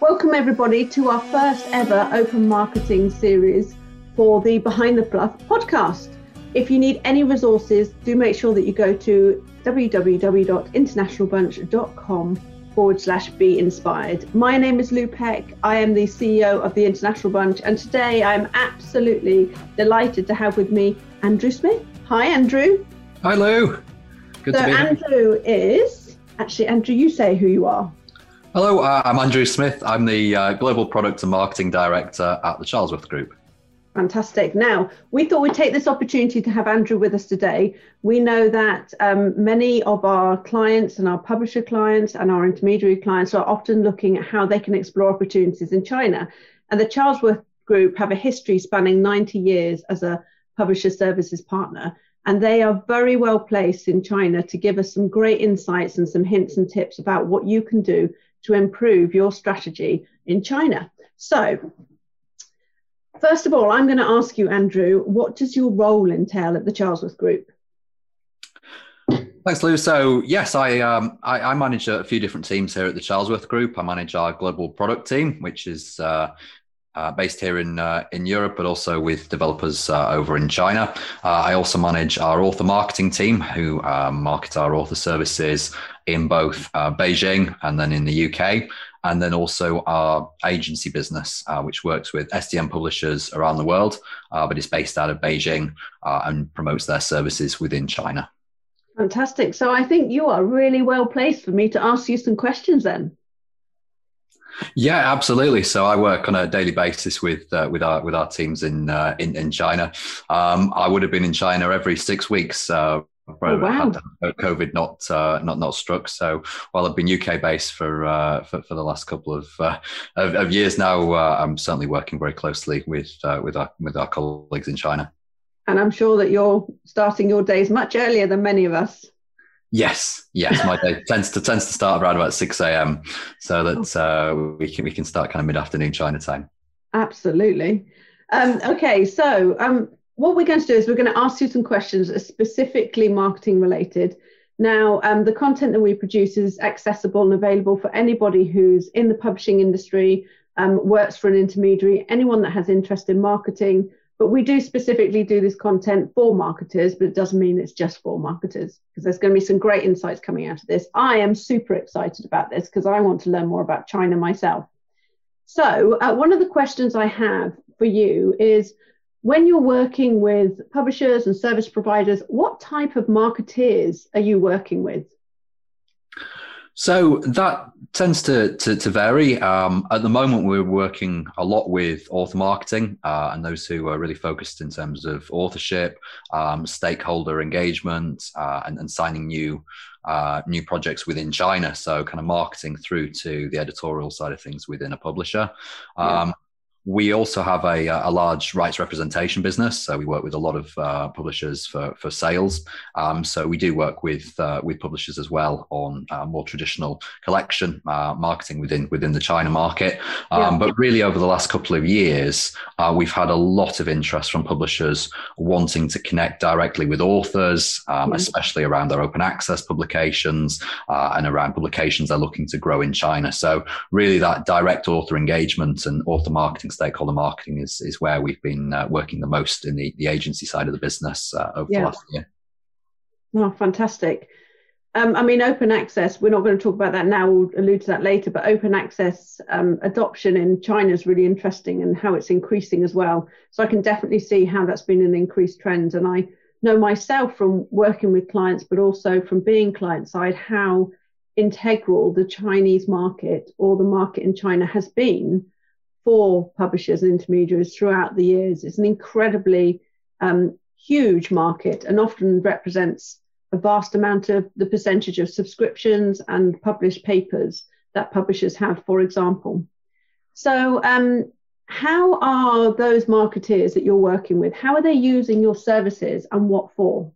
Welcome, everybody, to our first ever open marketing series for the Behind the Fluff podcast. If you need any resources, do make sure that you go to www.internationalbunch.com forward slash be inspired. My name is Lou Peck. I am the CEO of the International Bunch, and today I'm absolutely delighted to have with me Andrew Smith. Hi, Andrew. Hi, Lou. Good so, to be here. Andrew is actually, Andrew, you say who you are. Hello, uh, I'm Andrew Smith. I'm the uh, Global Product and Marketing Director at the Charlesworth Group. Fantastic. Now, we thought we'd take this opportunity to have Andrew with us today. We know that um, many of our clients and our publisher clients and our intermediary clients are often looking at how they can explore opportunities in China. And the Charlesworth Group have a history spanning 90 years as a publisher services partner. And they are very well placed in China to give us some great insights and some hints and tips about what you can do to improve your strategy in China. So, first of all, I'm going to ask you, Andrew, what does your role entail at the Charlesworth Group? Thanks, Lou. So, yes, I, um, I, I manage a few different teams here at the Charlesworth Group. I manage our global product team, which is uh, uh, based here in uh, in Europe, but also with developers uh, over in China. Uh, I also manage our author marketing team, who uh, market our author services in both uh, Beijing and then in the UK, and then also our agency business, which works with STM publishers around the world, but is based out of Beijing and promotes their services within China. Fantastic. So I think you are really well placed for me to ask you some questions then. Yeah, absolutely. So I work on a daily basis with uh, with our with our teams in uh, in, in China. Um, I would have been in China every six weeks. Uh, oh, wow. COVID not uh, not not struck. So while I've been UK based for uh, for, for, the last couple of, uh, of, of years now, uh, I'm certainly working very closely with uh, with our with our colleagues in China. And I'm sure that you're starting your days much earlier than many of us. Yes, yes. My day tends to tends to start around about six a.m. so that uh, we can we can start kind of mid afternoon China time. Absolutely. Um, okay, so um, what we're going to do is we're going to ask you some questions specifically marketing related. Now, um, the content that we produce is accessible and available for anybody who's in the publishing industry, um, works for an intermediary, anyone that has interest in marketing, but we do specifically do this content for marketers, but it doesn't mean it's just for marketers because there's going to be some great insights coming out of this. I am super excited about this because I want to learn more about China myself. So, uh, one of the questions I have for you is when you're working with publishers and service providers, what type of marketeers are you working with? So that tends to to, to vary. Um, at the moment, we're working a lot with author marketing uh, and those who are really focused in terms of authorship, um, stakeholder engagement, uh, and, and, signing new uh, new projects within China. So kind of marketing through to the editorial side of things within a publisher. Um, yeah we also have a, a, large rights representation business, so we work with a lot of uh, publishers for, for sales. Um, so we do work with uh, with publishers as well on uh, more traditional collection uh, marketing within within the China market. Um, yeah. But really, over the last couple of years, uh, we've had a lot of interest from publishers wanting to connect directly with authors, um, mm-hmm. especially around their open access publications uh, and around publications they're looking to grow in China. So really, that direct author engagement and author marketing stakeholder marketing is is where we've been uh, working the most in the, the agency side of the business uh, over yeah. the last year. Oh, fantastic. Um, I mean, open access, we're not going to talk about that now, we'll allude to that later, but open access um, adoption in China is really interesting and how it's increasing as well. So I can definitely see how that's been an increased trend. And I know myself from working with clients, but also from being client side, how integral the Chinese market or the market in China has been for publishers and intermediaries throughout the years. It's an incredibly um, huge market and often represents a vast amount of the percentage of subscriptions and published papers that publishers have, for example. So, um, how are those marketeers that you're working with? How are they using your services and what for?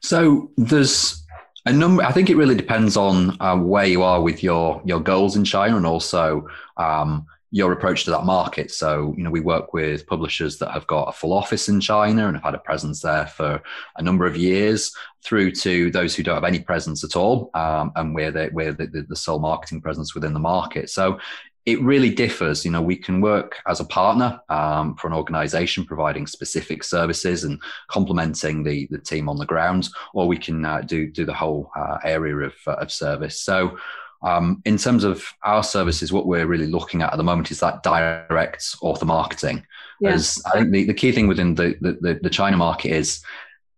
So, there's a number. I think it really depends on uh, where you are with your your goals in China and also um, your approach to that market. So, you know, we work with publishers that have got a full office in China and have had a presence there for a number of years, through to those who don't have any presence at all, um, and we're the, we're the, the, sole marketing presence within the market. So, it really differs. You know, we can work as a partner um, for an organization providing specific services and complementing the, the team on the ground, or we can uh, do, do the whole uh, area of, uh, of service. So, um, in terms of our services, what we're really looking at at the moment is that direct author marketing. Yeah. As I think the, the key thing within the, the, the China market is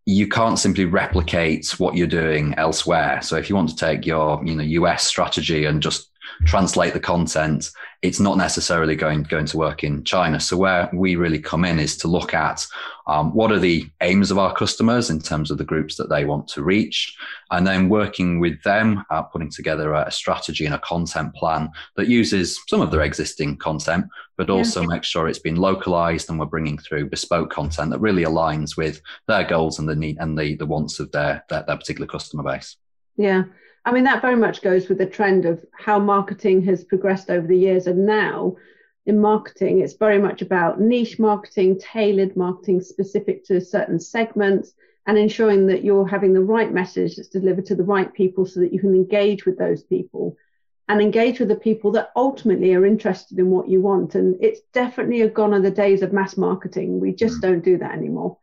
you can't simply replicate what you're doing elsewhere. So if you want to take your you know US strategy and just translate the content, it's not necessarily going going to work in China. So where we really come in is to look at um, what are the aims of our customers in terms of the groups that they want to reach, and then working with them, uh, putting together a strategy and a content plan that uses some of their existing content, but also yeah. make sure it's been localized and we're bringing through bespoke content that really aligns with their goals and the need and the the wants of their, their, their particular customer base. Yeah. I mean, that very much goes with the trend of how marketing has progressed over the years. And now in marketing, it's very much about niche marketing, tailored marketing specific to certain segments, and ensuring that you're having the right message that's delivered to the right people so that you can engage with those people and engage with the people that ultimately are interested in what you want. And it's definitely gone are the days of mass marketing. We just mm. don't do that anymore.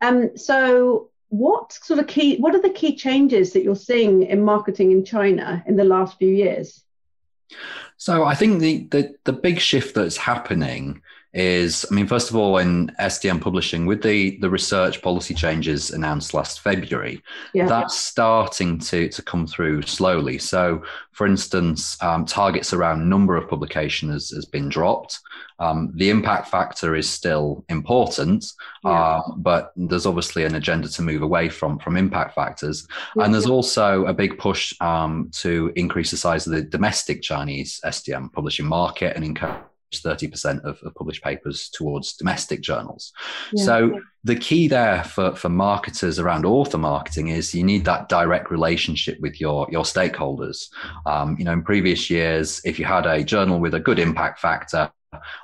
Um, so what sort of key what are the key changes that you're seeing in marketing in China in the last few years? So I think the the, the big shift that's happening is, I mean, first of all, in STM publishing, with the the research policy changes announced last February, yeah. that's starting to to come through slowly. So, for instance, um, targets around number of publication has, has been dropped. Um, the impact factor is still important, yeah. uh, but there's obviously an agenda to move away from from impact factors, yeah, and there's also a big push um, to increase the size of the domestic Chinese STM publishing market and encourage 30% of, of, published papers towards domestic journals. Yeah. So the key there for, for marketers around author marketing is you need that direct relationship with your, your stakeholders. Um, you know, in previous years, if you had a journal with a good impact factor,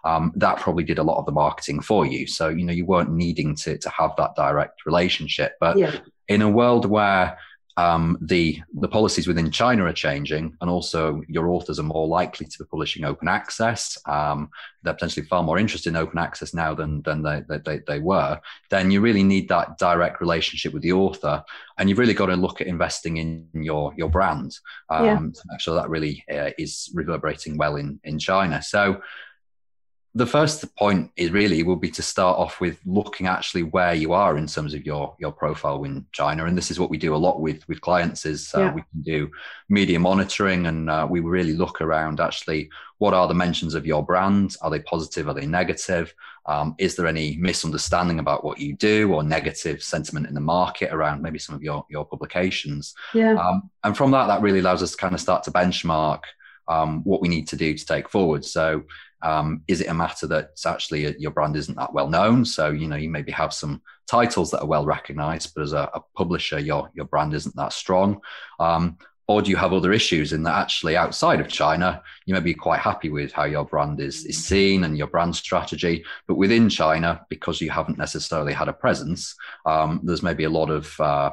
um, that probably did a lot of the marketing for you. So, you know, you weren't needing to, to have that direct relationship. But yeah. in a world where um, the the policies within China are changing, and also your authors are more likely to be publishing open access. Um, they're potentially far more interested in open access now than than they, they, they were. Then you really need that direct relationship with the author, and you've really got to look at investing in your your brand um, yeah. to make sure that really uh, is reverberating well in in China. So the first point is really will be to start off with looking actually where you are in terms of your your profile in China, and this is what we do a lot with with clients. Is uh, yeah. we can do media monitoring, and uh, we really look around actually what are the mentions of your brand? Are they positive? Are they negative? Um, is there any misunderstanding about what you do or negative sentiment in the market around maybe some of your your publications? Yeah. Um, and from that, that really allows us to kind of start to benchmark um, what we need to do to take forward. So um, is it a matter that actually uh, your brand isn't that well known? So you know you maybe have some titles that are well recognized, but as a, a publisher, your your brand isn't that strong. Um, or do you have other issues in that actually outside of China, you may be quite happy with how your brand is, is seen and your brand strategy, but within China, because you haven't necessarily had a presence, um, there's maybe a lot of uh,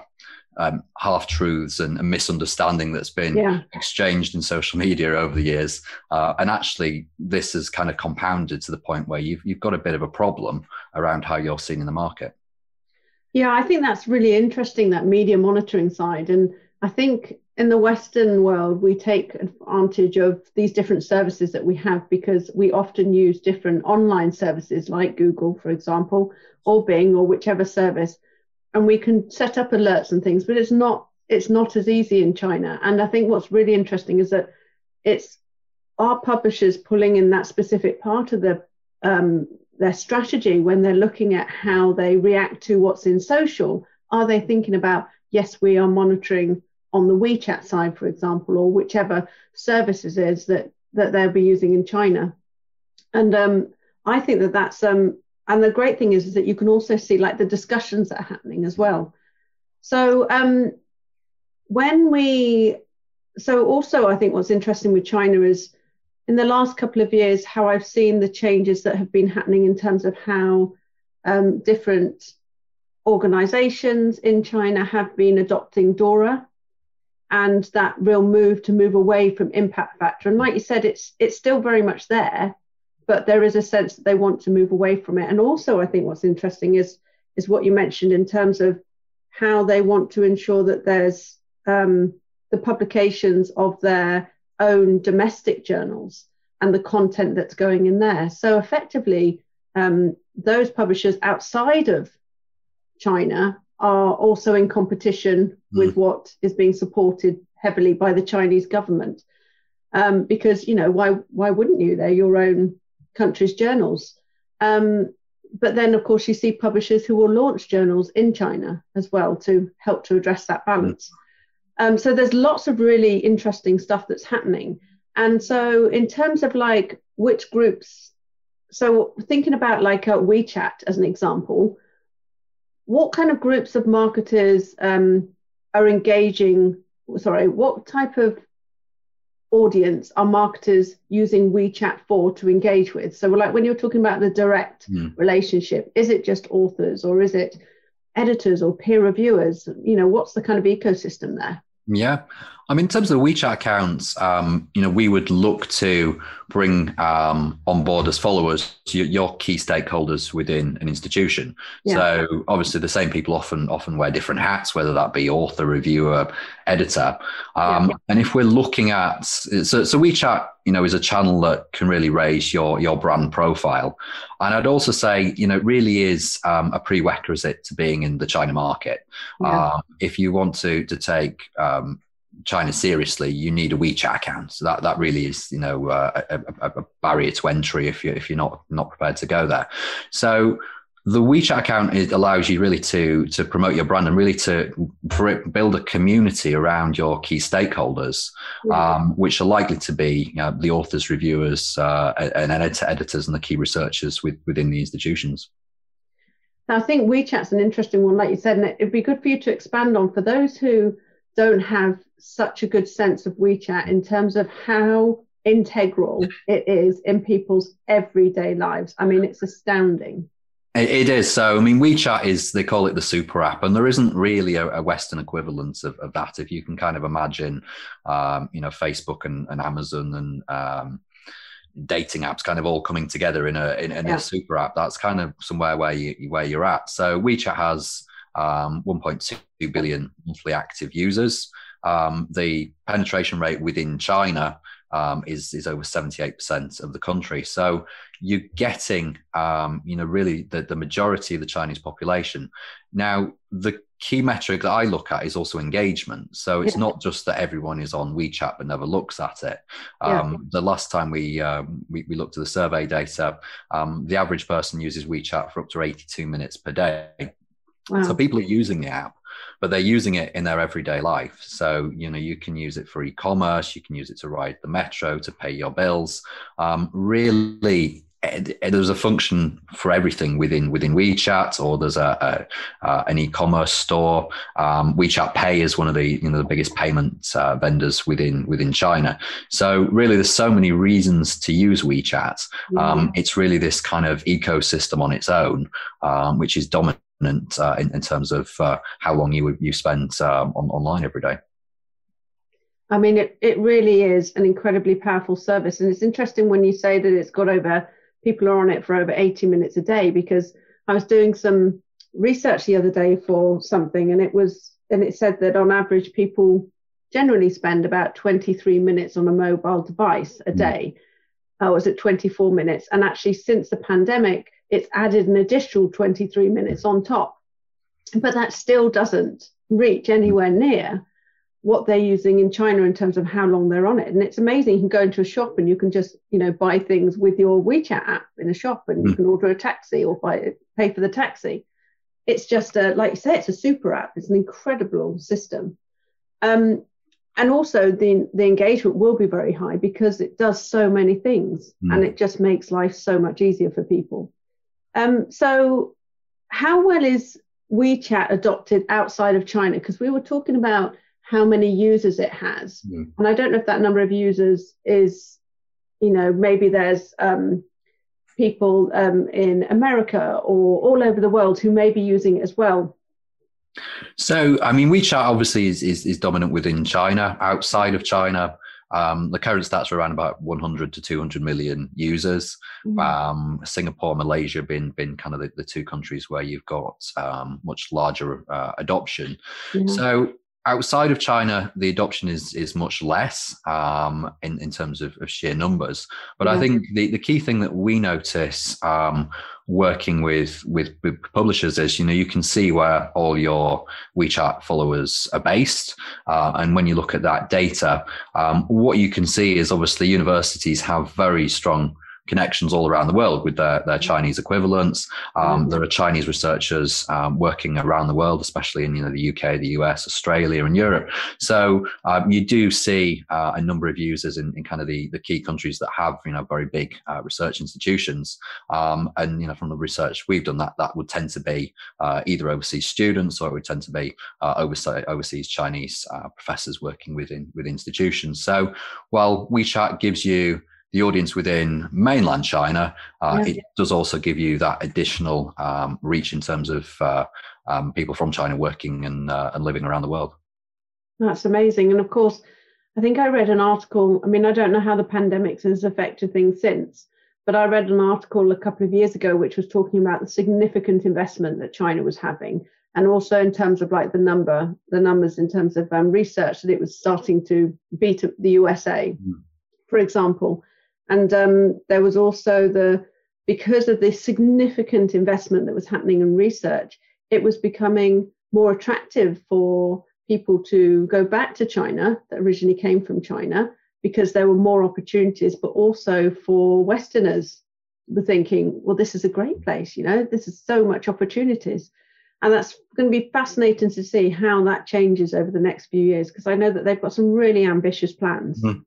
um, half truths and, and, misunderstanding that's been yeah. exchanged in social media over the years. Uh, and actually, this has kind of compounded to the point where you've, you've got a bit of a problem around how you're seen in the market. Yeah, I think that's really interesting, that media monitoring side. And I think in the Western world, we take advantage of these different services that we have because we often use different online services like Google, for example, or Bing or whichever service and we can set up alerts and things, but it's not it's not as easy in China. And I think what's really interesting is that it's our publishers pulling in that specific part of the um, their strategy when they're looking at how they react to what's in social. Are they thinking about yes, we are monitoring on the WeChat side, for example, or whichever services is that that they'll be using in China? And um, I think that that's um, and the great thing is, is that you can also see like the discussions that are happening as well. So um, when we, so also I think what's interesting with China is in the last couple of years how I've seen the changes that have been happening in terms of how um, different organizations in China have been adopting DORA. and that real move to move away from impact factor. And like you said, it's it's still very much there, but there is a sense that they want to move away from it. And also, I think what's interesting is is what you mentioned in terms of how they want to ensure that there's um, the publications of their own domestic journals and the content that's going in there. So effectively, um, those publishers outside of China are also in competition mm. with what is being supported heavily by the Chinese government. Um, because you know why why wouldn't you? They're your own country's journals. Um, but then of course you see publishers who will launch journals in China as well to help to address that balance. Um, so there's lots of really interesting stuff that's happening. And so in terms of like which groups, so thinking about like a WeChat as an example, what kind of groups of marketers um, are engaging sorry what type of audience are marketers using wechat for to engage with? So like when you're talking about the direct mm. relationship is it just authors or is it editors or peer reviewers? You know what's the kind of ecosystem there? Yeah I mean, in terms of the WeChat accounts, um, you know, we would look to bring um, on board as followers your, your, key stakeholders within an institution. Yeah. So obviously, the same people often often wear different hats, whether that be author, reviewer, editor. Um, yeah. And if we're looking at so, so WeChat, you know, is a channel that can really raise your your brand profile. And I'd also say, you know, it really is um, a prerequisite to being in the China market. Yeah. Um, if you want to to take um, China seriously, you need a WeChat account. So that that really is, you know, uh, a, a, barrier to entry if you if you're not not prepared to go there. So the WeChat account it allows you really to to promote your brand and really to build a community around your key stakeholders, yeah. um, which are likely to be you know, the authors, reviewers, uh, and editor, editors, and the key researchers with, within the institutions. Now, I think WeChat's an interesting one, like you said, and it'd be good for you to expand on for those who don't have such a good sense of WeChat in terms of how integral it is in people's everyday lives. I mean, it's astounding. It is. So, I mean, WeChat is, they call it the super app, and there isn't really a, a Western equivalent of, of, that. If you can kind of imagine, um, you know, Facebook and, and Amazon and um, dating apps kind of all coming together in a, in, in yeah. a super app, that's kind of somewhere where, you, where you're at. So, WeChat has um, 1.2 billion monthly active users. Um, the penetration rate within China um, is is over 78% of the country. So you're getting, um, you know, really the, the majority of the Chinese population. Now, the key metric that I look at is also engagement. So it's yeah. not just that everyone is on WeChat but never looks at it. Um, yeah. The last time we, um, we, we looked at the survey data, um, the average person uses WeChat for up to 82 minutes per day. Wow. So people are using the app but they're using it in their everyday life. So, you know, you can use it for e commerce, you can use it to ride the metro, to pay your bills. Um, really, there's a function for everything within within WeChat, or there's a, a uh, an e-commerce store. Um, WeChat Pay is one of the you know the biggest payment uh, vendors within within China. So really, there's so many reasons to use WeChat. Um, mm-hmm. It's really this kind of ecosystem on its own, um, which is dominant uh, in, in, terms of uh, how long you you spend um, on, online every day. I mean, it, it really is an incredibly powerful service. And it's interesting when you say that it's got over, people are on it for over 80 minutes a day, because I was doing some research the other day for something and it was, and it said that on average, people generally spend about 23 minutes on a mobile device a hmm. day. Mm. Uh, was it 24 minutes? And actually, since the pandemic, it's added an additional 23 minutes on top. But that still doesn't reach anywhere near what they're using in China in terms of how long they're on it. And it's amazing. You can go into a shop and you can just, you know, buy things with your WeChat app in a shop and you hmm. can order a taxi or buy, pay for the taxi. It's just a, like you say, it's a super app. It's an incredible system. Um, and also the the engagement will be very high because it does so many things mm. and it just makes life so much easier for people. Um, so, how well is WeChat adopted outside of China? Because we were talking about how many users it has, mm. and I don't know if that number of users is, you know, maybe there's um, people um, in America or all over the world who may be using it as well. So, I mean, WeChat obviously is, is, is dominant within China. Outside of China, um, the current stats are around about 100 to 200 million users. Mm-hmm. Um, Singapore, Malaysia, been been kind of the, the two countries where you've got um, much larger uh, adoption. Mm-hmm. So outside of China, the adoption is is much less um, in in terms of, of sheer numbers. But yeah. I think the, the key thing that we notice um, working with, with, with publishers is you know you can see where all your WeChat followers are based, uh, and when you look at that data, um, what you can see is obviously universities have very strong connections all around the world with their, their Chinese equivalents. Um, mm-hmm. There are Chinese researchers um, working around the world, especially in you know the UK, the US, Australia, and Europe. So um, you do see uh, a number of users in, in, kind of the, the key countries that have you know very big uh, research institutions. Um, and you know from the research we've done, that that would tend to be uh, either overseas students or it would tend to be uh, overseas, overseas Chinese uh, professors working within with institutions. So while WeChat gives you the audience within mainland China, uh, it does also give you that additional um, reach in terms of uh, um, people from China working and, uh, and living around the world. That's amazing. And of course, I think I read an article. I mean, I don't know how the pandemic has affected things since, but I read an article a couple of years ago which was talking about the significant investment that China was having. And also in terms of like the number, the numbers in terms of um, research that it was starting to beat the USA, mm. for example. And um, there was also the, because of the significant investment that was happening in research, it was becoming more attractive for people to go back to China that originally came from China because there were more opportunities, but also for Westerners were thinking, well, this is a great place, you know, this is so much opportunities. And that's going to be fascinating to see how that changes over the next few years because I know that they've got some really ambitious plans. Mm-hmm.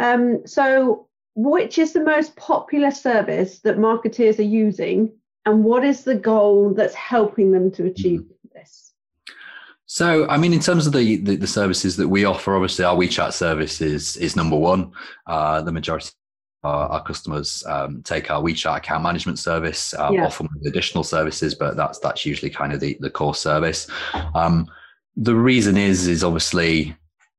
Um, so, which is the most popular service that marketeers are using, and what is the goal that's helping them to achieve mm-hmm. this? So, I mean, in terms of the, the, the services that we offer, obviously our WeChat service is is number one. Uh, the majority our, our, customers um, take our WeChat account management service, um, yeah. often with additional services, but that's that's usually kind of the, the core service. Um, the reason is is obviously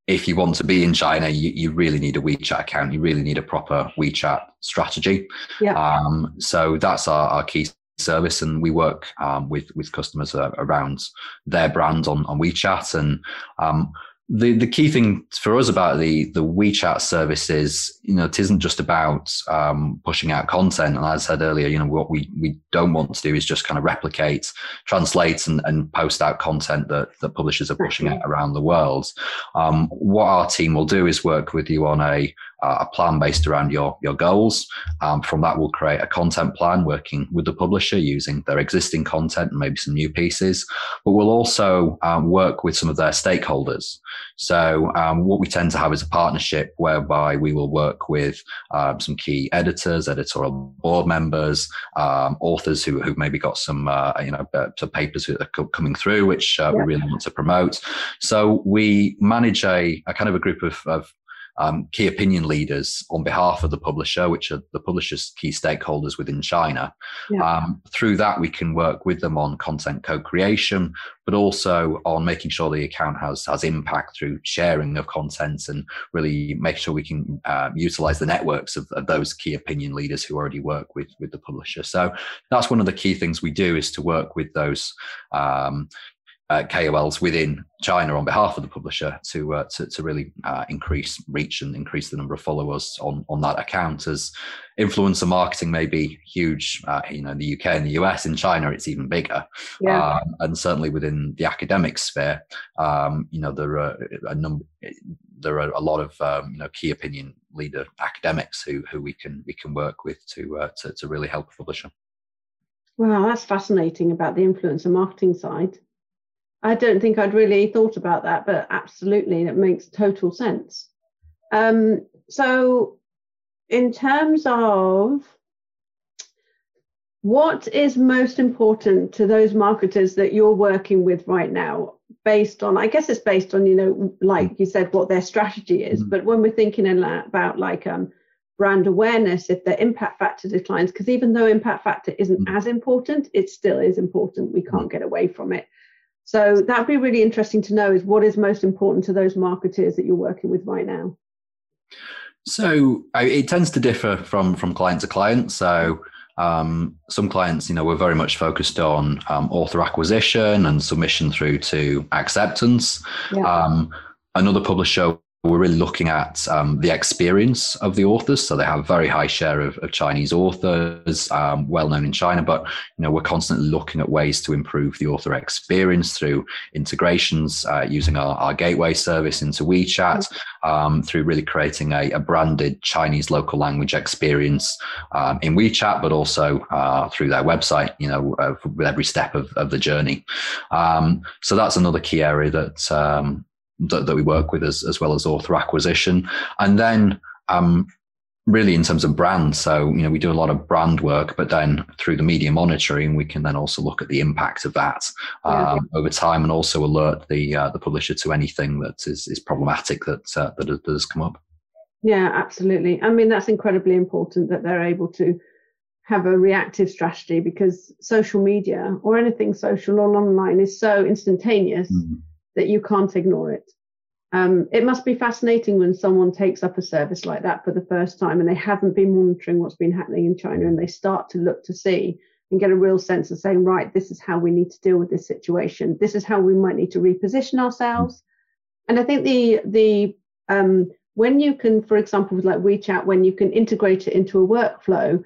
if you want to be in China, you, you really need a WeChat account. You really need a proper WeChat strategy. Yeah. Um, so that's our, our key service, and we work um, with with customers uh, around their brand on on WeChat and. Um, the the key thing for us about the the WeChat service is you know it isn't just about um, pushing out content. And as I said earlier you know what we we don't want to do is just kind of replicate translate and, and post out content that that publishers are pushing out around the world. Um, what our team will do is work with you on a a plan based around your your goals. Um, from that, we'll create a content plan working with the publisher using their existing content and maybe some new pieces. But we'll also um, work with some of their stakeholders. So um, what we tend to have is a partnership whereby we will work with um, some key editors, editorial board members, um, authors who who've maybe got some uh, you know uh, papers that are coming through which uh, yeah. we really want to promote. So we manage a, a kind of a group of, of um, key opinion leaders on behalf of the publisher, which are the publisher's key stakeholders within China. Yeah. Um, through that, we can work with them on content co-creation, but also on making sure the account has has impact through sharing of content and really make sure we can uh, utilize the networks of, of, those key opinion leaders who already work with with the publisher. So that's one of the key things we do is to work with those um, uh, KOLs within China on behalf of the publisher to uh, to, to, really uh, increase reach and increase the number of followers on on that account. As influencer marketing may be huge, uh, you know, in the UK and the US. In China, it's even bigger, yeah. um, and certainly within the academic sphere, um, you know, there are a number. There are a lot of um, you know key opinion leader academics who who we can we can work with to uh, to, to really help a publisher. Wow, that's fascinating about the influencer marketing side. I don't think I'd really thought about that, but absolutely, it makes total sense. Um, so, in terms of what is most important to those marketers that you're working with right now, based on, I guess it's based on, you know, like you said, what their strategy is. Mm-hmm. But when we're thinking about like um, brand awareness, if their impact factor declines, because even though impact factor isn't mm-hmm. as important, it still is important. We can't mm-hmm. get away from it So that'd be really interesting to know is what is most important to those marketers that you're working with right now. So it tends to differ from from client to client. So um, some clients, you know, we're very much focused on um, author acquisition and submission through to acceptance. Yeah. Um, another publisher we're really looking at um, the experience of the authors. So they have a very high share of, of Chinese authors, um, well known in China. But you know, we're constantly looking at ways to improve the author experience through integrations uh, using our, our, gateway service into WeChat, um, through really creating a, a, branded Chinese local language experience um, in WeChat, but also uh, through their website. You know, uh, with every step of, of the journey. Um, so that's another key area that um, that, that we work with as, as well as author acquisition. And then um, really in terms of brand. So, you know, we do a lot of brand work, but then through the media monitoring, we can then also look at the impact of that um, over time and also alert the uh, the publisher to anything that is, is problematic that, uh, that, that has come up. Yeah, absolutely. I mean, that's incredibly important that they're able to have a reactive strategy because social media or anything social or online is so instantaneous. Mm-hmm that you can't ignore it. Um, it must be fascinating when someone takes up a service like that for the first time and they haven't been monitoring what's been happening in China and they start to look to see and get a real sense of saying, right, this is how we need to deal with this situation. This is how we might need to reposition ourselves. And I think the the um, when you can, for example, with like WeChat, when you can integrate it into a workflow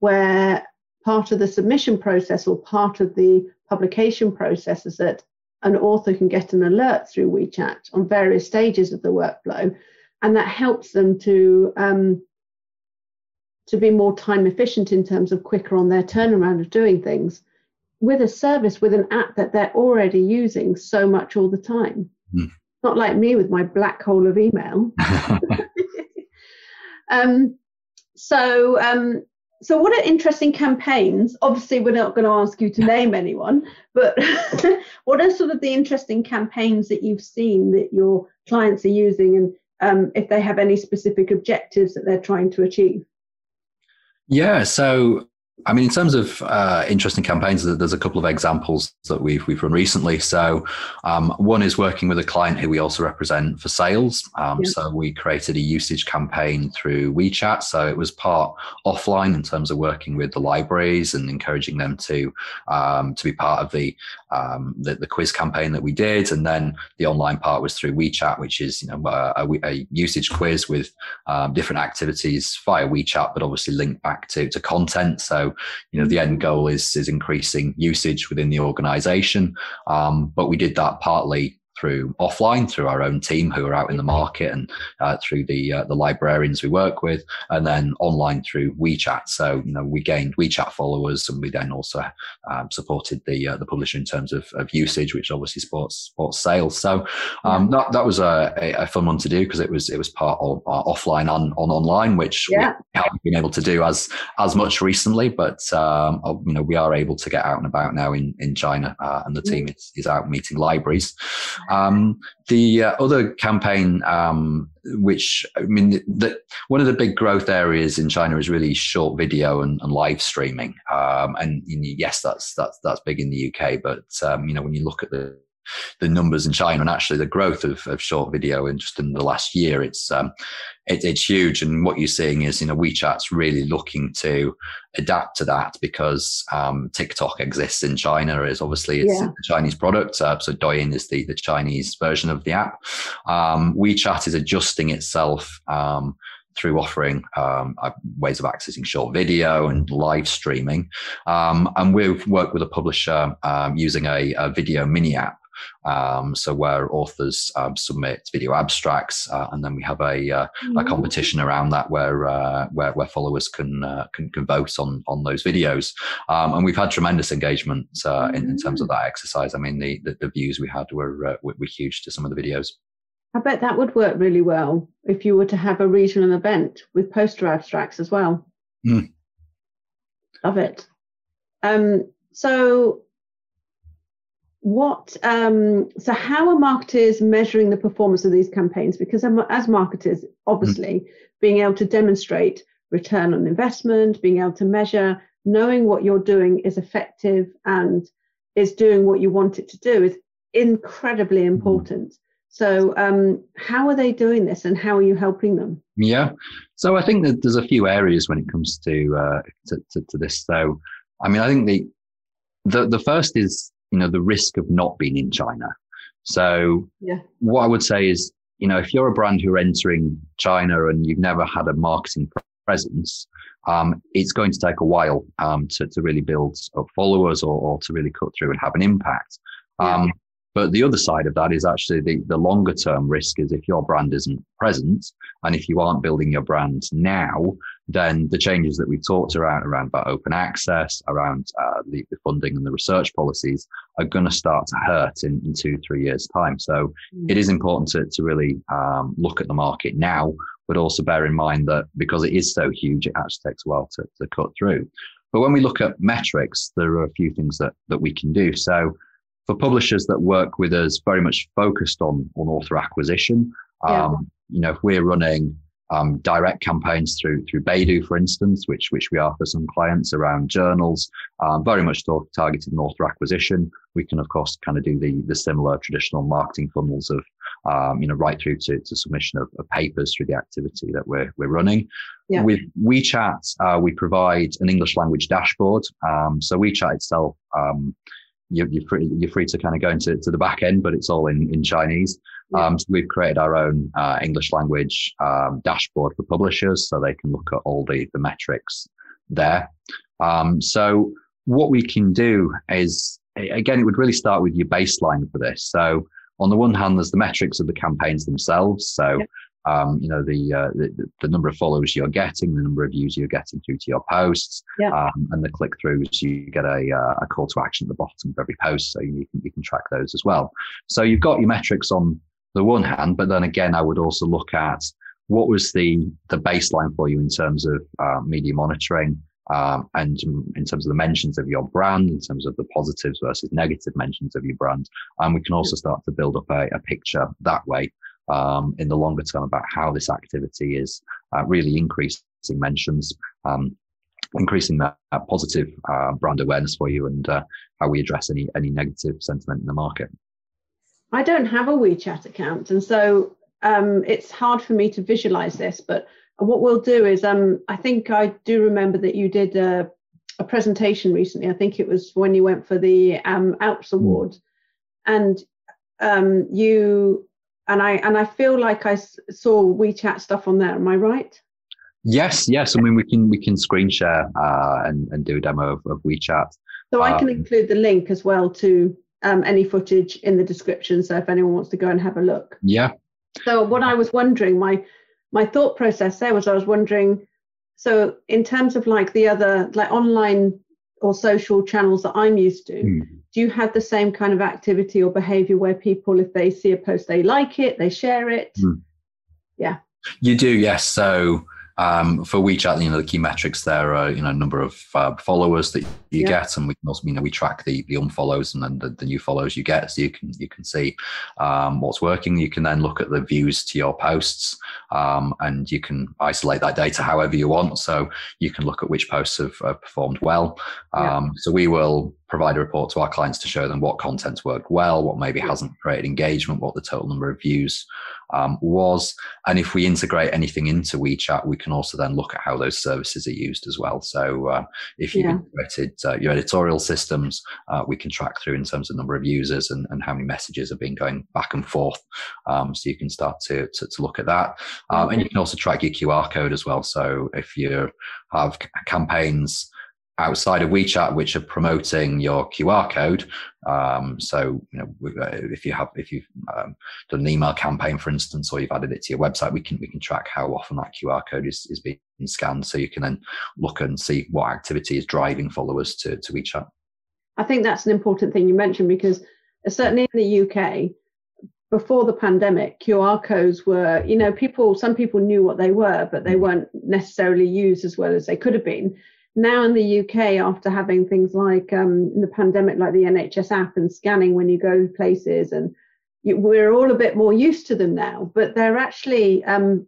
where part of the submission process or part of the publication process is that an author can get an alert through WeChat on various stages of the workflow, and that helps them to um, to be more time efficient in terms of quicker on their turnaround of doing things with a service with an app that they're already using so much all the time. Mm. Not like me with my black hole of email. um, so um, so what are interesting campaigns? Obviously we're not going to ask you to name anyone but what are sort of the interesting campaigns that you've seen that your clients are using and um, if they have any specific objectives that they're trying to achieve? Yeah so I mean, in terms of uh, interesting campaigns, there's a couple of examples that we've we've run recently. So, um, one is working with a client who we also represent for sales. Um, yeah. So, we created a usage campaign through WeChat. So, it was part offline in terms of working with the libraries and encouraging them to um, to be part of the, um, the, the quiz campaign that we did, and then the online part was through WeChat, which is you know a, a usage quiz with um, different activities via WeChat, but obviously linked back to to content. So you know, the end goal is is increasing usage within the organization. Um, but we did that partly through offline through our own team who are out in the market and uh, through the uh, the librarians we work with and then online through WeChat. So you know we gained WeChat followers and we then also um, supported the uh, the publisher in terms of, of usage which obviously supports supports sales. So um, that that was a, a, fun one to do because it was it was part of offline on on online which yeah. we haven't been able to do as as much recently. But um, you know we are able to get out and about now in in China uh, and the team is, is out meeting libraries um, the uh, other campaign, um, which I mean, the, one of the big growth areas in China is really short video and, and live streaming. Um, and yes, that's that's that's big in the UK, but um, you know when you look at the the numbers in China and actually the growth of, of short video in just in the last year, it's um, it, it's huge. And what you're seeing is, you know, WeChat's really looking to adapt to that because um, TikTok exists in China. Is obviously it's yeah. a Chinese product, uh, so Douyin is the the Chinese version of the app. Um, WeChat is adjusting itself. Um, through offering um, uh, ways of accessing short video and live streaming. Um, and we've worked with a publisher um, using a, a, video mini app um, so where authors um, submit video abstracts, uh, and then we have a, uh, mm-hmm. a competition around that where uh, where, where, followers can, uh, can, can vote on on those videos, um, and we've had tremendous engagement mm-hmm. in, in, terms of mm. that exercise. I mean, the the, the views we had were, uh, were, were huge to some of the videos. I bet that would work really well if you were to have a regional event with poster abstracts as well. Mm. Love it. Um, so what um, so how are marketers measuring the performance of these campaigns because as marketers obviously mm. being able to demonstrate return on investment being able to measure knowing what you're doing is effective and is doing what you want it to do is incredibly mm-hmm. important. Mm. So, um, how are they doing this, and how are you helping them? Yeah, so I think that there's a few areas when it comes to uh, to, to, to, this. So, I mean, I think the the the first is you know the risk of not being in China. So, yeah. what I would say is, you know, if you're a brand who are entering China and you've never had a marketing presence, um, it's going to take a while um, to, to really build up followers or, or, to really cut through and have an impact. Um, but the other side of that is actually the, the longer term risk is if your brand isn't present and if you aren't building your brand now, then the changes that we've talked around, around about open access, around uh, the, the, funding and the research policies are going to start to hurt in, in two, three years time. So mm. it is important to, to really um, look at the market now, but also bear in mind that because it is so huge, it actually takes a while to, to cut through. But when we look at metrics, there are a few things that, that we can do. So for publishers that work with us very much focused on, on author acquisition, yeah. um, you know, if we're running um, direct campaigns through through Baidu, for instance, which which we are for some clients around journals, um, very much targeted on author acquisition. We can of course kind of do the the similar traditional marketing funnels of um, you know right through to, to submission of, of, papers through the activity that we're we're running. Yeah. With WeChat, uh, we provide an English language dashboard. Um, so WeChat itself um, you're, you're, free, you're free to kind of go into to the back end, but it's all in, in Chinese. Yeah. Um, so we've created our own uh, English language um, dashboard for publishers so they can look at all the, the metrics there. Um, so what we can do is, again, it would really start with your baseline for this. So on the one hand, there's the metrics of the campaigns themselves. So yeah um, you know the, uh, the, the number of followers you're getting, the number of views you're getting through to your posts, yeah. um, and the click throughs. You get a, uh, a call to action at the bottom of every post, so you can you can track those as well. So you've got your metrics on the one hand, but then again, I would also look at what was the the baseline for you in terms of uh, media monitoring. Um, and in terms of the mentions of your brand, in terms of the positives versus negative mentions of your brand, and we can also start to build up a, a picture that way um, in the longer term about how this activity is uh, really increasing mentions, um, increasing that, positive uh, brand awareness for you, and uh, how we address any any negative sentiment in the market. I don't have a WeChat account, and so um, it's hard for me to visualize this. But what we'll do is, um, I think I do remember that you did a, a, presentation recently. I think it was when you went for the um, Alps hmm. Award, mm. and um, you and I and I feel like I saw WeChat stuff on there. Am I right? Yes, yes. I mean, we can we can screen share uh, and and do a demo of, of WeChat. So I can um, include the link as well to um, any footage in the description. So if anyone wants to go and have a look. Yeah. So what I was wondering, my my thought process there was I was wondering, so in terms of like the other like online or social channels that I'm used to, mm. Do you have the same kind of activity or behavior where people, if they see a post, they like it, they share it? Mm. Yeah. You do, yes. So um, for WeChat, you know, the key metrics there are, you know, number of uh, followers that you yeah. get, and we can also, you know, we track the the unfollows and then the, the new follows you get, so you can you can see um, what's working. You can then look at the views to your posts, um, and you can isolate that data however you want. So you can look at which posts have, have performed well. Yeah. Um, so we will provide a report to our clients to show them what content's worked well, what maybe hasn't created engagement, what the total number of views um, was. And if we integrate anything into WeChat, we can also then look at how those services are used as well. So uh, if you've yeah. integrated uh, your editorial systems, uh, we can track through in terms of number of users and, and how many messages have been going back and forth. Um, so you can start to, to, to look at that. Um, and you can also track your QR code as well. So if you have campaigns, outside of WeChat, which are promoting your QR code. Um, so, you know, uh, if you have, if you've um, done an email campaign, for instance, or you've added it to your website, we can we can track how often that QR code is, is being scanned, so you can then look and see what activity is driving followers to to WeChat. I think that's an important thing you mentioned because certainly in the UK. Before the pandemic, QR codes were, you know, people, some people knew what they were, but they mm. weren't necessarily used as well as they could have been now in the UK, after having things like um, in the pandemic, like the NHS app and scanning when you go places, and you, we're all a bit more used to them now, but they're actually um,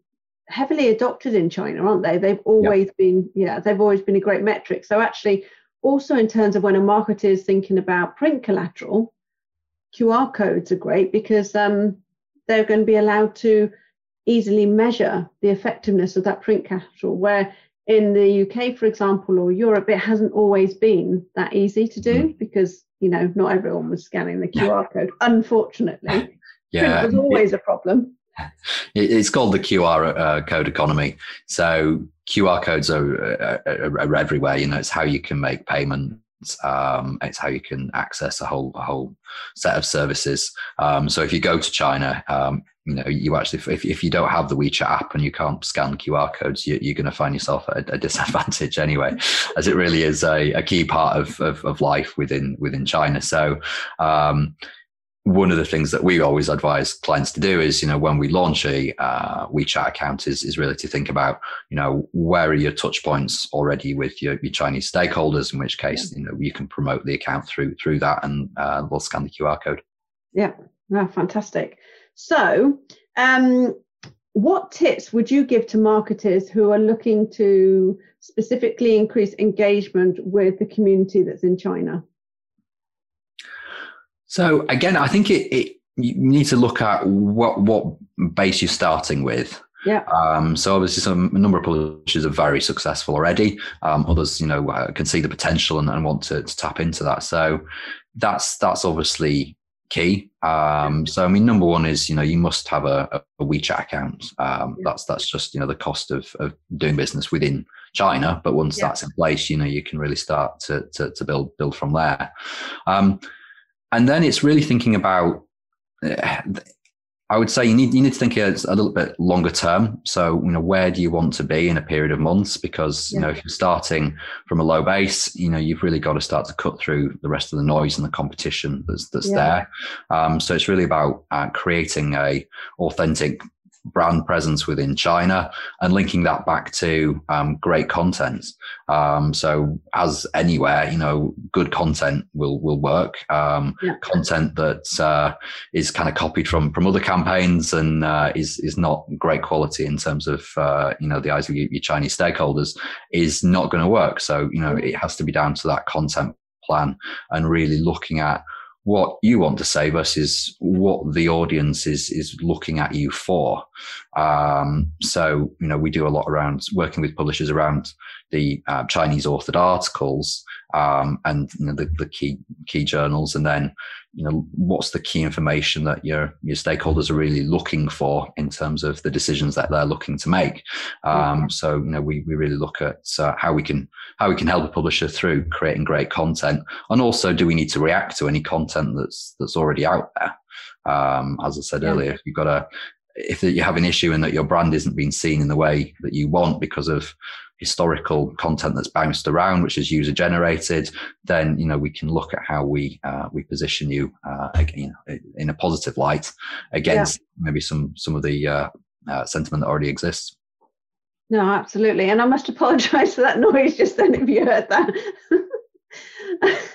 heavily adopted in China, aren't they? They've always yep. been, yeah, they've always been a great metric. So actually, also in terms of when a marketer is thinking about print collateral, QR codes are great because um, they're going to be allowed to easily measure the effectiveness of that print capital. Where in the UK, for example, or Europe, it hasn't always been that easy to do mm. because you know not everyone was scanning the QR code. Unfortunately, yeah, it was always a problem. It's called the QR uh, code economy. So QR codes are, are, are, everywhere. You know, it's how you can make payments. Um, it's how you can access a whole a whole set of services. Um, so if you go to China, um, you know, you actually if, if you don't have the WeChat app and you can't scan QR codes, you, are going to find yourself at a disadvantage anyway, as it really is a, a key part of, of, of life within within China. So um, one of the things that we always advise clients to do is, you know, when we launch a uh, WeChat account, is is really to think about, you know, where are your touch points already with your, your Chinese stakeholders. In which case, you know, you can promote the account through through that, and uh, we'll scan the QR code. Yeah, oh, fantastic. So, um, what tips would you give to marketers who are looking to specifically increase engagement with the community that's in China? So again, I think it, it you need to look at what what base you're starting with. Yeah. Um, so obviously, some a number of publishers are very successful already. Um, others, you know, uh, can see the potential and, and want to, to, tap into that. So that's that's obviously key. Um, so I mean, number one is you know you must have a, a WeChat account. Um. That's that's just you know the cost of, of doing business within China. But once yeah. that's in place, you know you can really start to to, to build build from there. Um, and then it's really thinking about uh, I would say you need you need to think a, a, little bit longer term. So you know where do you want to be in a period of months? Because yeah. you know if you're starting from a low base, you know you've really got to start to cut through the rest of the noise and the competition that's that's yeah. there. Um, so it's really about uh, creating a authentic brand presence within China and linking that back to um, great content. Um, so as anywhere, you know, good content will will work. Um, yeah. Content that uh, is kind of copied from from other campaigns and uh, is is not great quality in terms of uh, you know the eyes of your, your Chinese stakeholders is not going to work. So you know it has to be down to that content plan and really looking at what you want to say versus what the audience is is looking at you for. Um, so you know we do a lot around working with publishers around the uh, Chinese authored articles um, and you know, the, the key key journals, and then you know what's the key information that your your stakeholders are really looking for in terms of the decisions that they're looking to make. Um, mm-hmm. So you know we we really look at uh, how we can how we can help a publisher through creating great content, and also do we need to react to any content that's that's already out there. Um, as I said yeah. earlier, you've got a if you have an issue and that your brand isn't being seen in the way that you want because of historical content that's bounced around, which is user generated, then you know we can look at how we uh, we position you, uh, again, in a positive light against yeah. maybe some some of the uh, uh, sentiment that already exists. No, absolutely, and I must apologise for that noise just then if you heard that.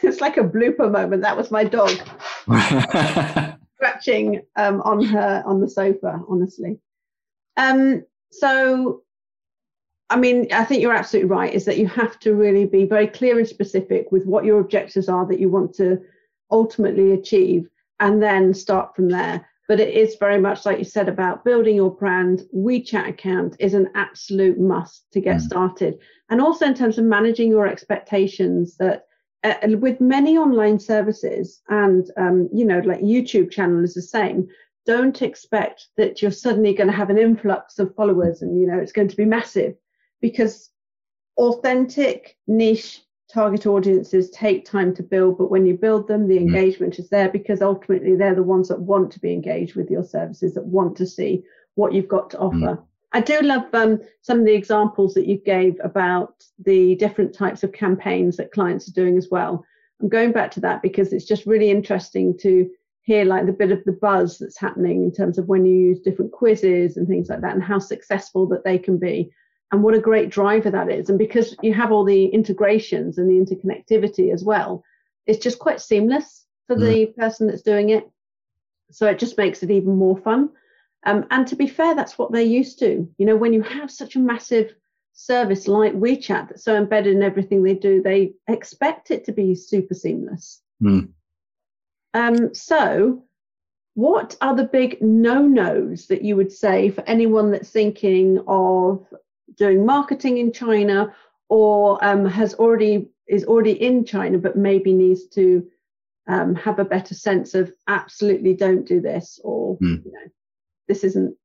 it's like a blooper moment. That was my dog scratching um, on her on the sofa. Honestly, um, so I mean, I think you're absolutely right, is that you have to really be very clear and specific with what your objectives are that you want to ultimately achieve and then start from there. But it is very much like you said about building your brand. WeChat account is an absolute must to get mm. started. And also in terms of managing your expectations that uh, with many online services and, um, you know, like YouTube channel is the same, don't expect that you're suddenly going to have an influx of followers and, you know, it's going to be massive because authentic niche target audiences take time to build, but when you build them, the mm. engagement mm. is there because ultimately they're the ones that want to be engaged with your services, that want to see what you've got to offer. Mm. I do love um, some of the examples that you gave about the different types of campaigns that clients are doing as well. I'm going back to that because it's just really interesting to hear like the bit of the buzz that's happening in terms of when you use different quizzes and things like that and how successful that they can be and what a great driver that is. And because you have all the integrations and the interconnectivity as well, it's just quite seamless for mm. the person that's doing it. So it just makes it even more fun. Um, and to be fair, that's what they're used to. You know, when you have such a massive service like WeChat that's so embedded in everything they do, they expect it to be super seamless. Mm. Um, so, what are the big no nos that you would say for anyone that's thinking of doing marketing in China or um, has already is already in China but maybe needs to um, have a better sense of absolutely don't do this or mm. you know this isn't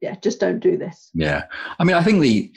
yeah just don't do this yeah i mean i think the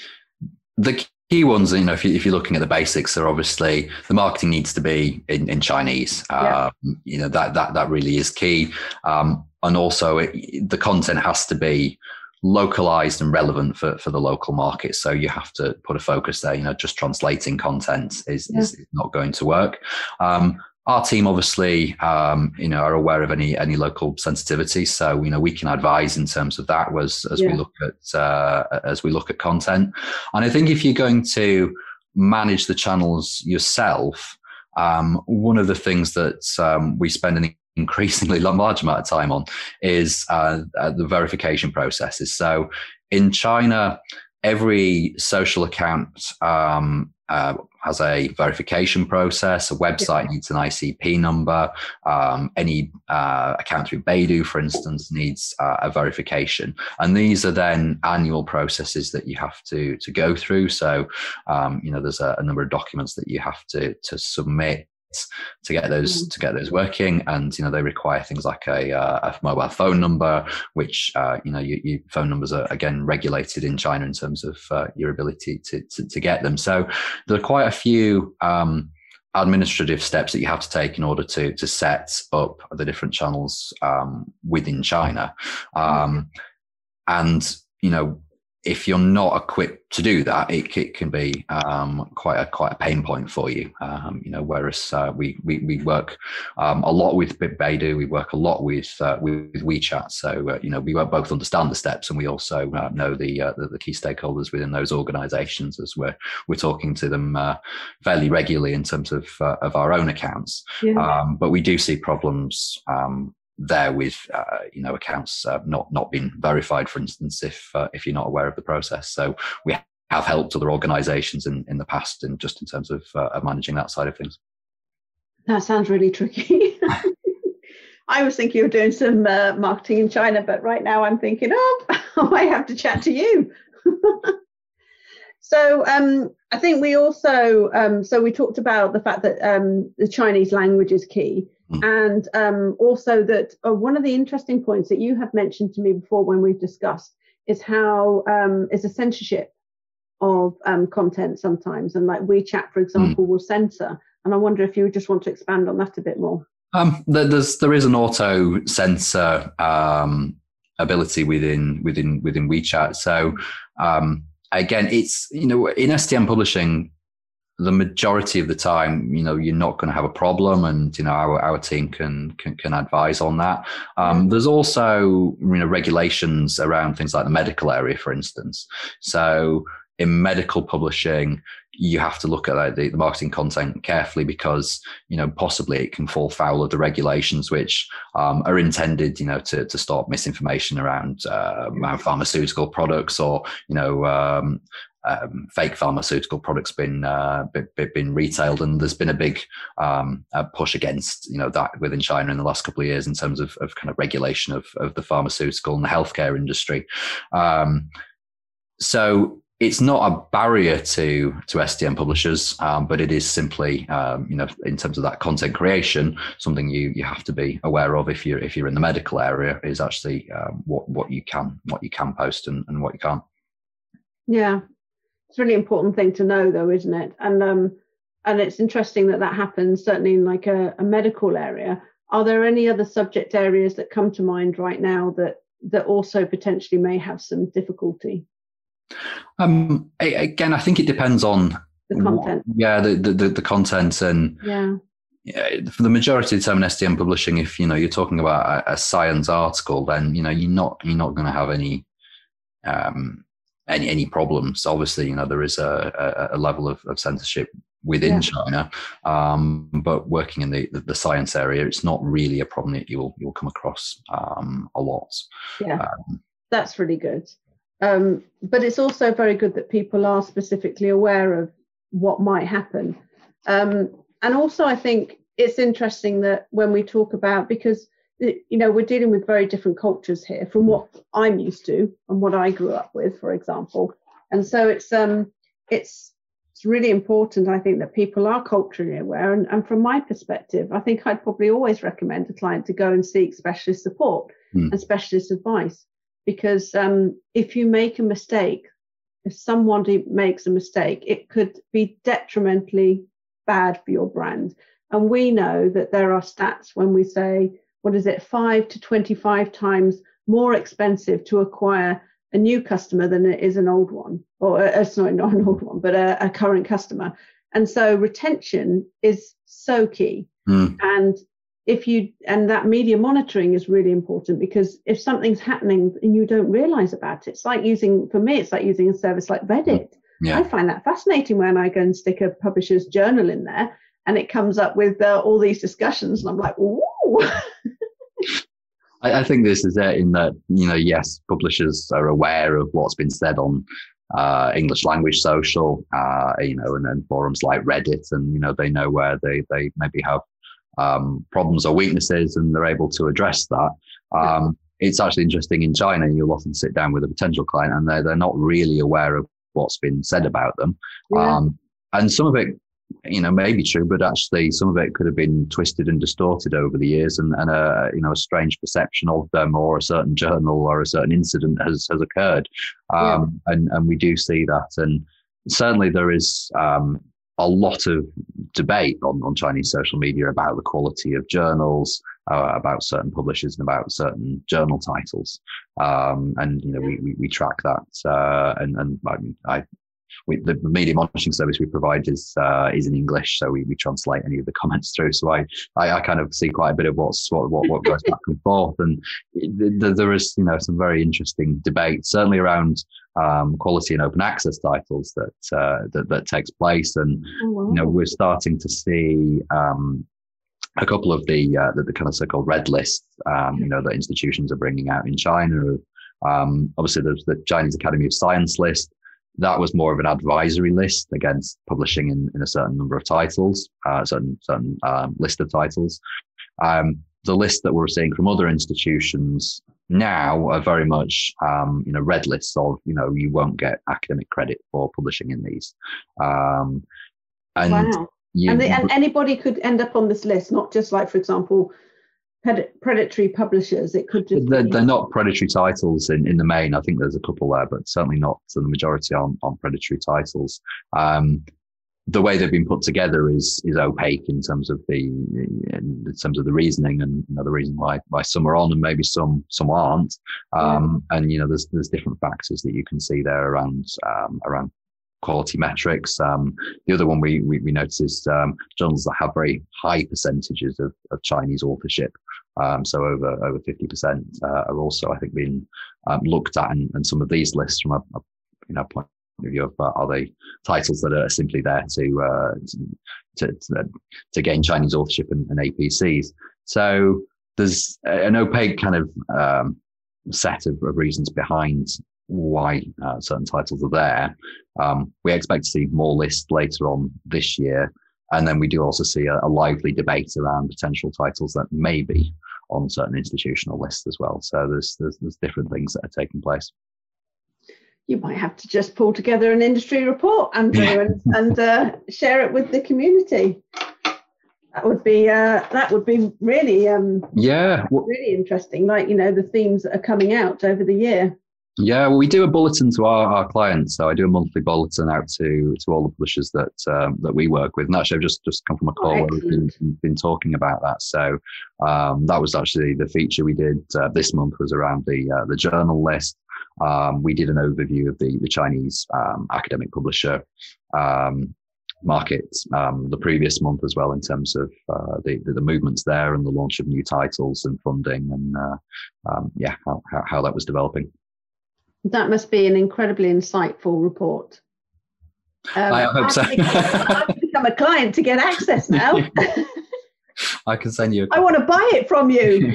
the key ones you know if, you, if you're looking at the basics are obviously the marketing needs to be in, in chinese yeah. um, you know that that that really is key um, and also it, the content has to be localized and relevant for, for the local market. So you have to put a focus there. You know, just translating content is, yeah. is not going to work. Um, our team obviously um, you know are aware of any any local sensitivity so you know we can advise in terms of that as as yeah. we look at uh, as we look at content and i think if you're going to manage the channels yourself um, one of the things that um, we spend an increasingly large amount of time on is uh, uh, the verification processes so in china every social account um, uh, has a verification process. A website needs an ICP number. Um, any uh, account through Baidu, for instance, needs uh, a verification. And these are then annual processes that you have to to go through. So, um, you know, there's a, a, number of documents that you have to to submit to get those mm. to get those working. And you know they require things like a, uh, a mobile phone number which uh, you know your, your, phone numbers are again regulated in china in terms of uh, your ability to, to, to get them. So there are quite a few um, administrative steps that you have to take in order to to set up the different channels um, within china. Um, and you know if you're not equipped to do that, it, it can be um, quite a quite a pain point for you. Um, you know, whereas uh, we, we we work um, a lot with Baidu, we work a lot with uh, with WeChat. So uh, you know, we both understand the steps, and we also uh, know the, uh, the, the key stakeholders within those organisations as we're we're talking to them uh, fairly regularly in terms of of our own accounts. Yeah. Um, but we do see problems um, there with uh, you know accounts uh, not not being verified, for instance, if uh, if you're not aware of the process. So we have helped other organisations in in the past, and just in terms of, uh, of managing that side of things. That sounds really tricky. I was thinking of doing some uh, marketing in China, but right now I'm thinking, oh, I have to chat to you. so um, I think we also, um, so we talked about the fact that um, the Chinese language is key. Mm. And um, also that uh, one of the interesting points that you have mentioned to me before when we've discussed is how um, is a censorship of um, content sometimes, and like WeChat, for example, mm. will censor. And I wonder if you would just want to expand on that a bit more. Um, there's there is an auto censor um, ability within within within WeChat. So um, again, it's you know in STM publishing the majority of the time, you know, you're not going to have a problem, and you know, our, our team can, can can advise on that. Um, there's also you know regulations around things like the medical area, for instance. So in medical publishing, you have to look at the, the, marketing content carefully because you know possibly it can fall foul of the regulations which um, are intended you know to, to stop misinformation around, uh, around pharmaceutical products or you know um, um, fake pharmaceutical products been, uh, been, retailed, and there's been a big um, a push against you know that within China in the last couple of years in terms of, of kind of regulation of, of the pharmaceutical and the healthcare industry. Um, so it's not a barrier to to STM publishers, um, but it is simply um, you know in terms of that content creation, something you you have to be aware of if you're if you're in the medical area is actually um, what what you can what you can post and, and what you can't. Yeah, it's a really important thing to know though isn't it? And um and it's interesting that that happens certainly in like a, a medical area. Are there any other subject areas that come to mind right now that that also potentially may have some difficulty? Um again i think it depends on the content. yeah the, the the content and yeah. for the majority of the time in STM publishing, if you know you're talking about a, a science article, then you know you're not you're not going to have any um, any any problems. Obviously, you know there is a, a, a level of, of, censorship within yeah. China, um, but working in the, the, the science area, it's not really a problem that you'll you'll come across um, a lot. Yeah, um, that's really good. Um, but it's also very good that people are specifically aware of what might happen. Um, and also, I think it's interesting that when we talk about because you know we're dealing with very different cultures here from what I'm used to and what I grew up with, for example, and so it's um it's it's really important, I think, that people are culturally aware. And, and from my perspective, I think I'd probably always recommend a client to go and seek specialist support mm. and specialist advice because um, if you make a mistake, if someone makes a mistake, it could be detrimentally bad for your brand. And we know that there are stats when we say, what is it, five to 25 times more expensive to acquire a new customer than it is an old one, or uh, sorry, not an old one, but a, a current customer. And so retention is so key. Mm. And if you and that media monitoring is really important because if something's happening and you don't realize about it, it's like using for me, it's like using a service like Reddit. Yeah. I find that fascinating when I go and stick a publisher's journal in there and it comes up with uh, all these discussions, and I'm like, ooh. I, I, think this is it in that, you know, yes, publishers are aware of what's been said on uh, English language social, uh, you know, and then forums like Reddit, and, you know, they know where they, they maybe have um, problems or weaknesses and they're able to address that. Um, it's actually interesting in China, you'll often sit down with a potential client and they're, they're not really aware of what's been said about them. Yeah. Um, and some of it you know, may be true, but actually some of it could have been twisted and distorted over the years, and, and a you know a strange perception of them, or a certain journal or a certain incident has has occurred, um, yeah. and and we do see that, and certainly there is um, a lot of debate on, on Chinese social media about the quality of journals, uh, about certain publishers, and about certain journal titles. Um, and you know, we, we, we track that, uh, and and I, I we, the media monitoring service we provide is uh, is in English, so we, we translate any of the comments through. So I, I, I kind of see quite a bit of what's what what, what goes back and forth, and th- there is you know some very interesting debate, certainly around um, quality and open access titles that uh, that, that takes place, and oh, wow. you know we're starting to see. Um, a couple of the, uh, the, the kind of so-called red lists, um, you know, that institutions are bringing out in China. Um, obviously, there's the Chinese Academy of Science list, that was more of an advisory list against publishing in, in a certain number of titles, uh, certain certain um, list of titles. Um, the list that we're seeing from other institutions now are very much um, you know red lists of you know you won't get academic credit for publishing in these. Um, and wow. You, and, and anybody could end up on this list, not just like, for example, predatory publishers. It could just they're, they're, not predatory titles in, in the main. I think there's a couple there, but certainly not the majority on, on predatory titles. Um, the way they've been put together is is opaque in terms of the in terms of the reasoning and you know, the reason why why some are on and maybe some some aren't. Um, yeah. And you know, there's there's different factors that you can see there around um, around quality metrics. Um, the other one we, we, we noticed is um, journals that have very high percentages of, of Chinese authorship. Um, so over over 50% uh, are also, I think, being um, looked at, and, and some of these lists from a, a you know point of view of uh, are they titles that are simply there to uh, to, to, to gain Chinese authorship and, and, APCs. So there's an opaque kind of um, set of, of, reasons behind why uh, certain titles are there. Um, we expect to see more lists later on this year. And then we do also see a, a, lively debate around potential titles that may be on certain institutional lists as well. So there's, there's, there's different things that are taking place. You might have to just pull together an industry report, Andrew, and, and uh, share it with the community. That would be uh, that would be really um, yeah really interesting. Like you know the themes that are coming out over the year. Yeah, well, we do a bulletin to our, our clients. So I do a monthly bulletin out to to all the publishers that um, that we work with. And actually, I've just just come from a call oh, where we've been, been, talking about that. So um, that was actually the feature we did uh, this month was around the uh, the journal list. Um, we did an overview of the the Chinese um, academic publisher um, market um, the previous month as well in terms of uh, the, the, the movements there and the launch of new titles and funding and uh, um, yeah how, how, how, that was developing. That must be an incredibly insightful report. Um, I hope so. I've become a client to get access now. I can send you. I want to buy it from you.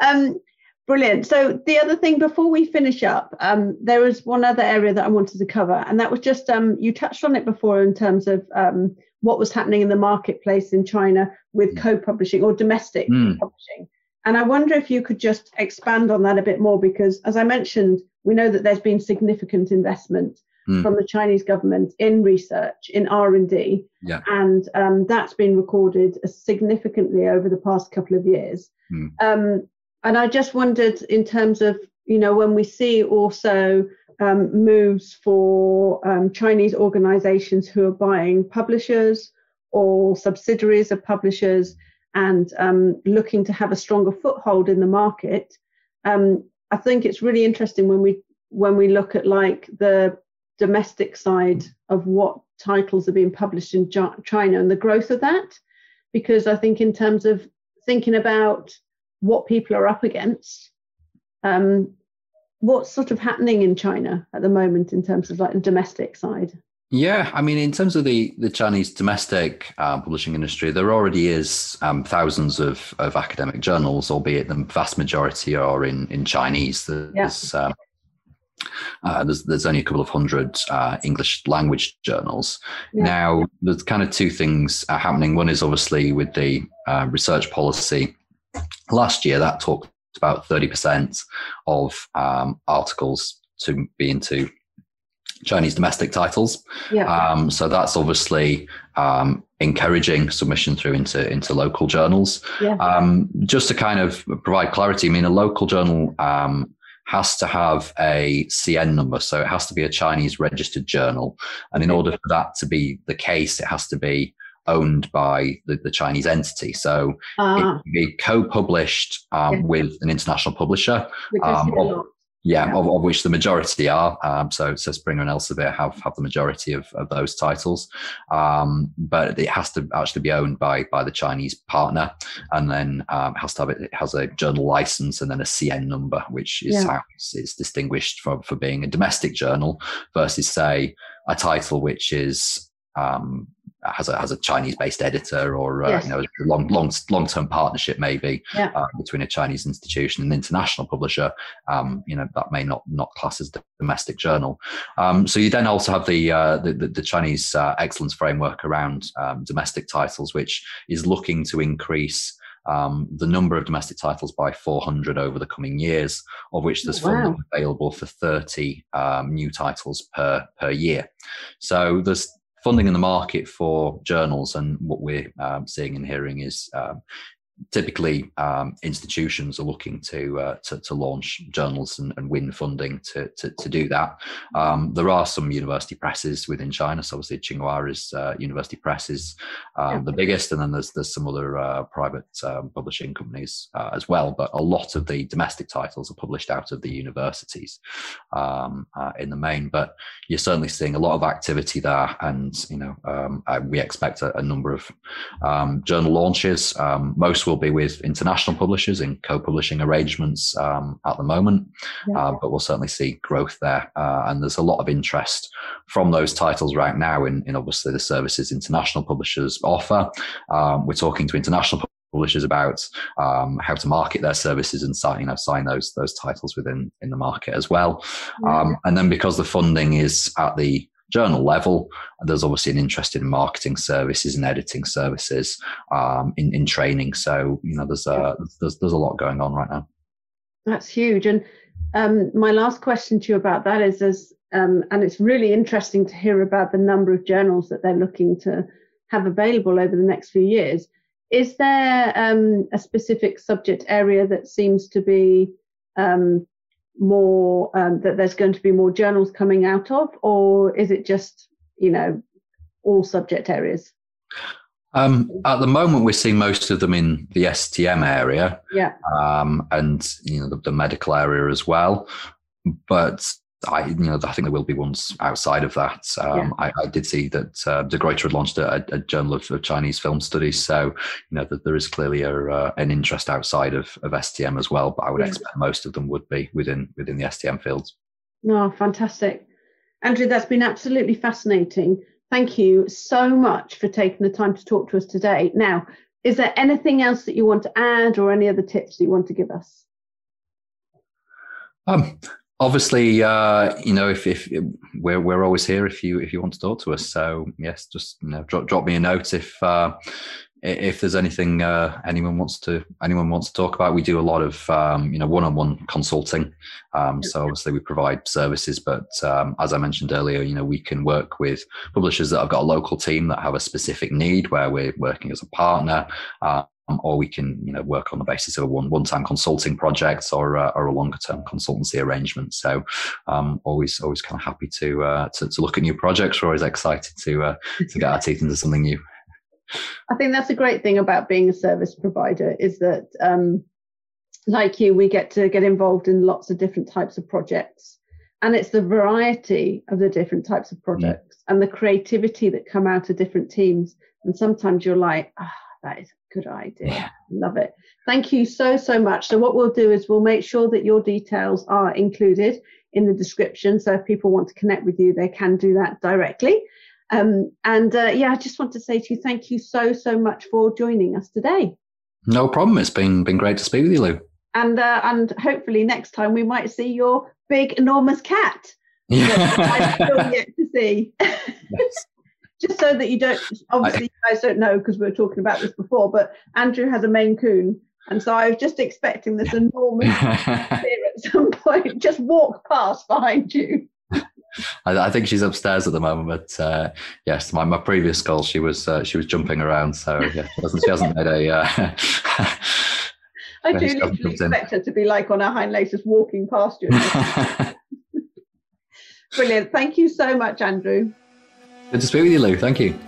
um, Brilliant. So the other thing before we finish up, um, there was one other area that I wanted to cover, and that was just um, you touched on it before in terms of um, what was happening in the marketplace in China with mm. co-publishing or domestic mm. publishing. And I wonder if you could just expand on that a bit more, because as I mentioned, we know that there's been significant investment mm. from the Chinese government in research, in R&D, yeah. and um, that's been recorded significantly over the past couple of years. Mm. Um, and I just wondered, in terms of you know, when we see also um, moves for um, Chinese organizations who are buying publishers or subsidiaries of publishers and um, looking to have a stronger foothold in the market. Um, I think it's really interesting when we when we look at like the domestic side of what titles are being published in China and the growth of that, because I think in terms of thinking about what people are up against, um, what's sort of happening in China at the moment in terms of like the domestic side? Yeah, I mean, in terms of the the Chinese domestic um, publishing industry, there already is um, thousands of, of academic journals, albeit the vast majority are in in Chinese. There's yeah. um, uh, there's, there's only a couple of hundred uh, English language journals. Yeah. Now, there's kind of two things happening. One is obviously with the uh, research policy. Last year, that talked about 30% of um, articles to be into Chinese domestic titles. Yeah. Um, so that's obviously um, encouraging submission through into into local journals. Yeah. Um, just to kind of provide clarity, I mean, a local journal um, has to have a CN number, so it has to be a Chinese registered journal, and in order for that to be the case, it has to be owned by the, the Chinese entity. So uh, it ah. can be co-published um, yeah. with an international publisher. Yeah, yeah. Of, of, which the majority are. Um, so, so Springer and Elsevier have, have the majority of, of those titles. Um, but it has to actually be owned by by the Chinese partner, and then um, has to have it, it, has a journal license and then a CN number, which is yeah. how it's, it's distinguished from for being a domestic journal versus say a title which is um, has a has a Chinese based editor or uh, yes. you know a long long long term partnership maybe yeah. uh, between a Chinese institution and an international publisher. Um, you know that may not not class as domestic journal. Um, so you then also have the uh, the, the, the, Chinese uh, excellence framework around um, domestic titles, which is looking to increase. Um, the number of domestic titles by 400 over the coming years, of which there's oh, wow. funding available for 30 um, new titles per per year. So there's funding in the market for journals and what we're um, seeing and hearing is um, typically um, institutions are looking to, uh, to, to launch journals and, and win funding to to, to do that. Um, there are some university presses within China. So obviously Tsinghua is uh, University Press is um, the biggest, and then there's there's some other uh, private um, publishing companies uh, as well. But a lot of the domestic titles are published out of the universities um, uh, in the main. But you're certainly seeing a lot of activity there, and you know um, we expect a, a number of journal launches. most will be with international publishers in co-publishing arrangements um, at the moment, yeah. uh, but we'll certainly see growth there. Uh, and there's a lot of interest from those titles right now in, in obviously the services international publishers offer. Um, we're talking to international publishers about um, how to market their services and sign, you know, sign those those titles within in the market as well. Yeah. Um, and then because the funding is at the journal level. There's obviously an interest in marketing services and editing services, um, in, in training. So, you know, there's a, there's, there's a lot going on right now. That's huge. And um, my last question to you about that is, is um, and it's really interesting to hear about the number of journals that they're looking to have available over the next few years. Is there um, a specific subject area that seems to be um, more um, that there's going to be more journals coming out of, or is it just you know all subject areas? Um, at the moment, we're seeing most of them in the STM area, yeah, um, and you know the, the, medical area as well. But I, you know, I think there will be ones outside of that. Um, yeah. I, I, did see that uh, De Gruyter had launched a, a journal of, of, Chinese film studies, so you know that there is clearly a, uh, an interest outside of, of STM as well. But I would yeah. expect most of them would be within within the STM fields. No, oh, fantastic, Andrew. That's been absolutely fascinating. Thank you so much for taking the time to talk to us today. Now, is there anything else that you want to add, or any other tips that you want to give us? Um, obviously, uh, you know, if, if we're we're always here if you if you want to talk to us. So yes, just you know, drop drop me a note if uh, if there's anything uh, anyone wants to anyone wants to talk about, we do a lot of um, you know one-on-one consulting. Um, so obviously we provide services, but um, as I mentioned earlier, you know we can work with publishers that have got a local team that have a specific need where we're working as a partner. Uh, or we can, you know, work on the basis of a one one-time consulting project or uh, or a longer-term consultancy arrangement. So, um, always always kind of happy to, uh, to, to look at new projects. We're always excited to uh, to get our teeth into something new. I think that's a great thing about being a service provider is that, um, like you, we get to get involved in lots of different types of projects. And it's the variety of the different types of projects mm. and the creativity that come out of different teams. And sometimes you're like, oh, that is a good idea. Yeah. Love it. Thank you so, so much. So, what we'll do is we'll make sure that your details are included in the description. So, if people want to connect with you, they can do that directly. Um, and uh, yeah, I just want to say to you, thank you so, so much for joining us today. No problem. It's been been great to speak with you, Lou. And uh, and hopefully next time we might see your big, enormous cat. Yeah. I still yet to see. Yes. Just so that you don't, obviously, I, you guys don't know because we were talking about this before, but Andrew has a Maine Coon. And so I was just expecting this enormous here at some point, just walk past behind you. I, I, think she's upstairs at the moment, but uh, yes, my, my previous goal, she was uh, she was jumping around, so yeah, she hasn't made a. Uh, I do literally expect her to be like on her hind legs, just walking past you. Brilliant. Thank you so much, Andrew. Good to speak with you, Lou. Thank you.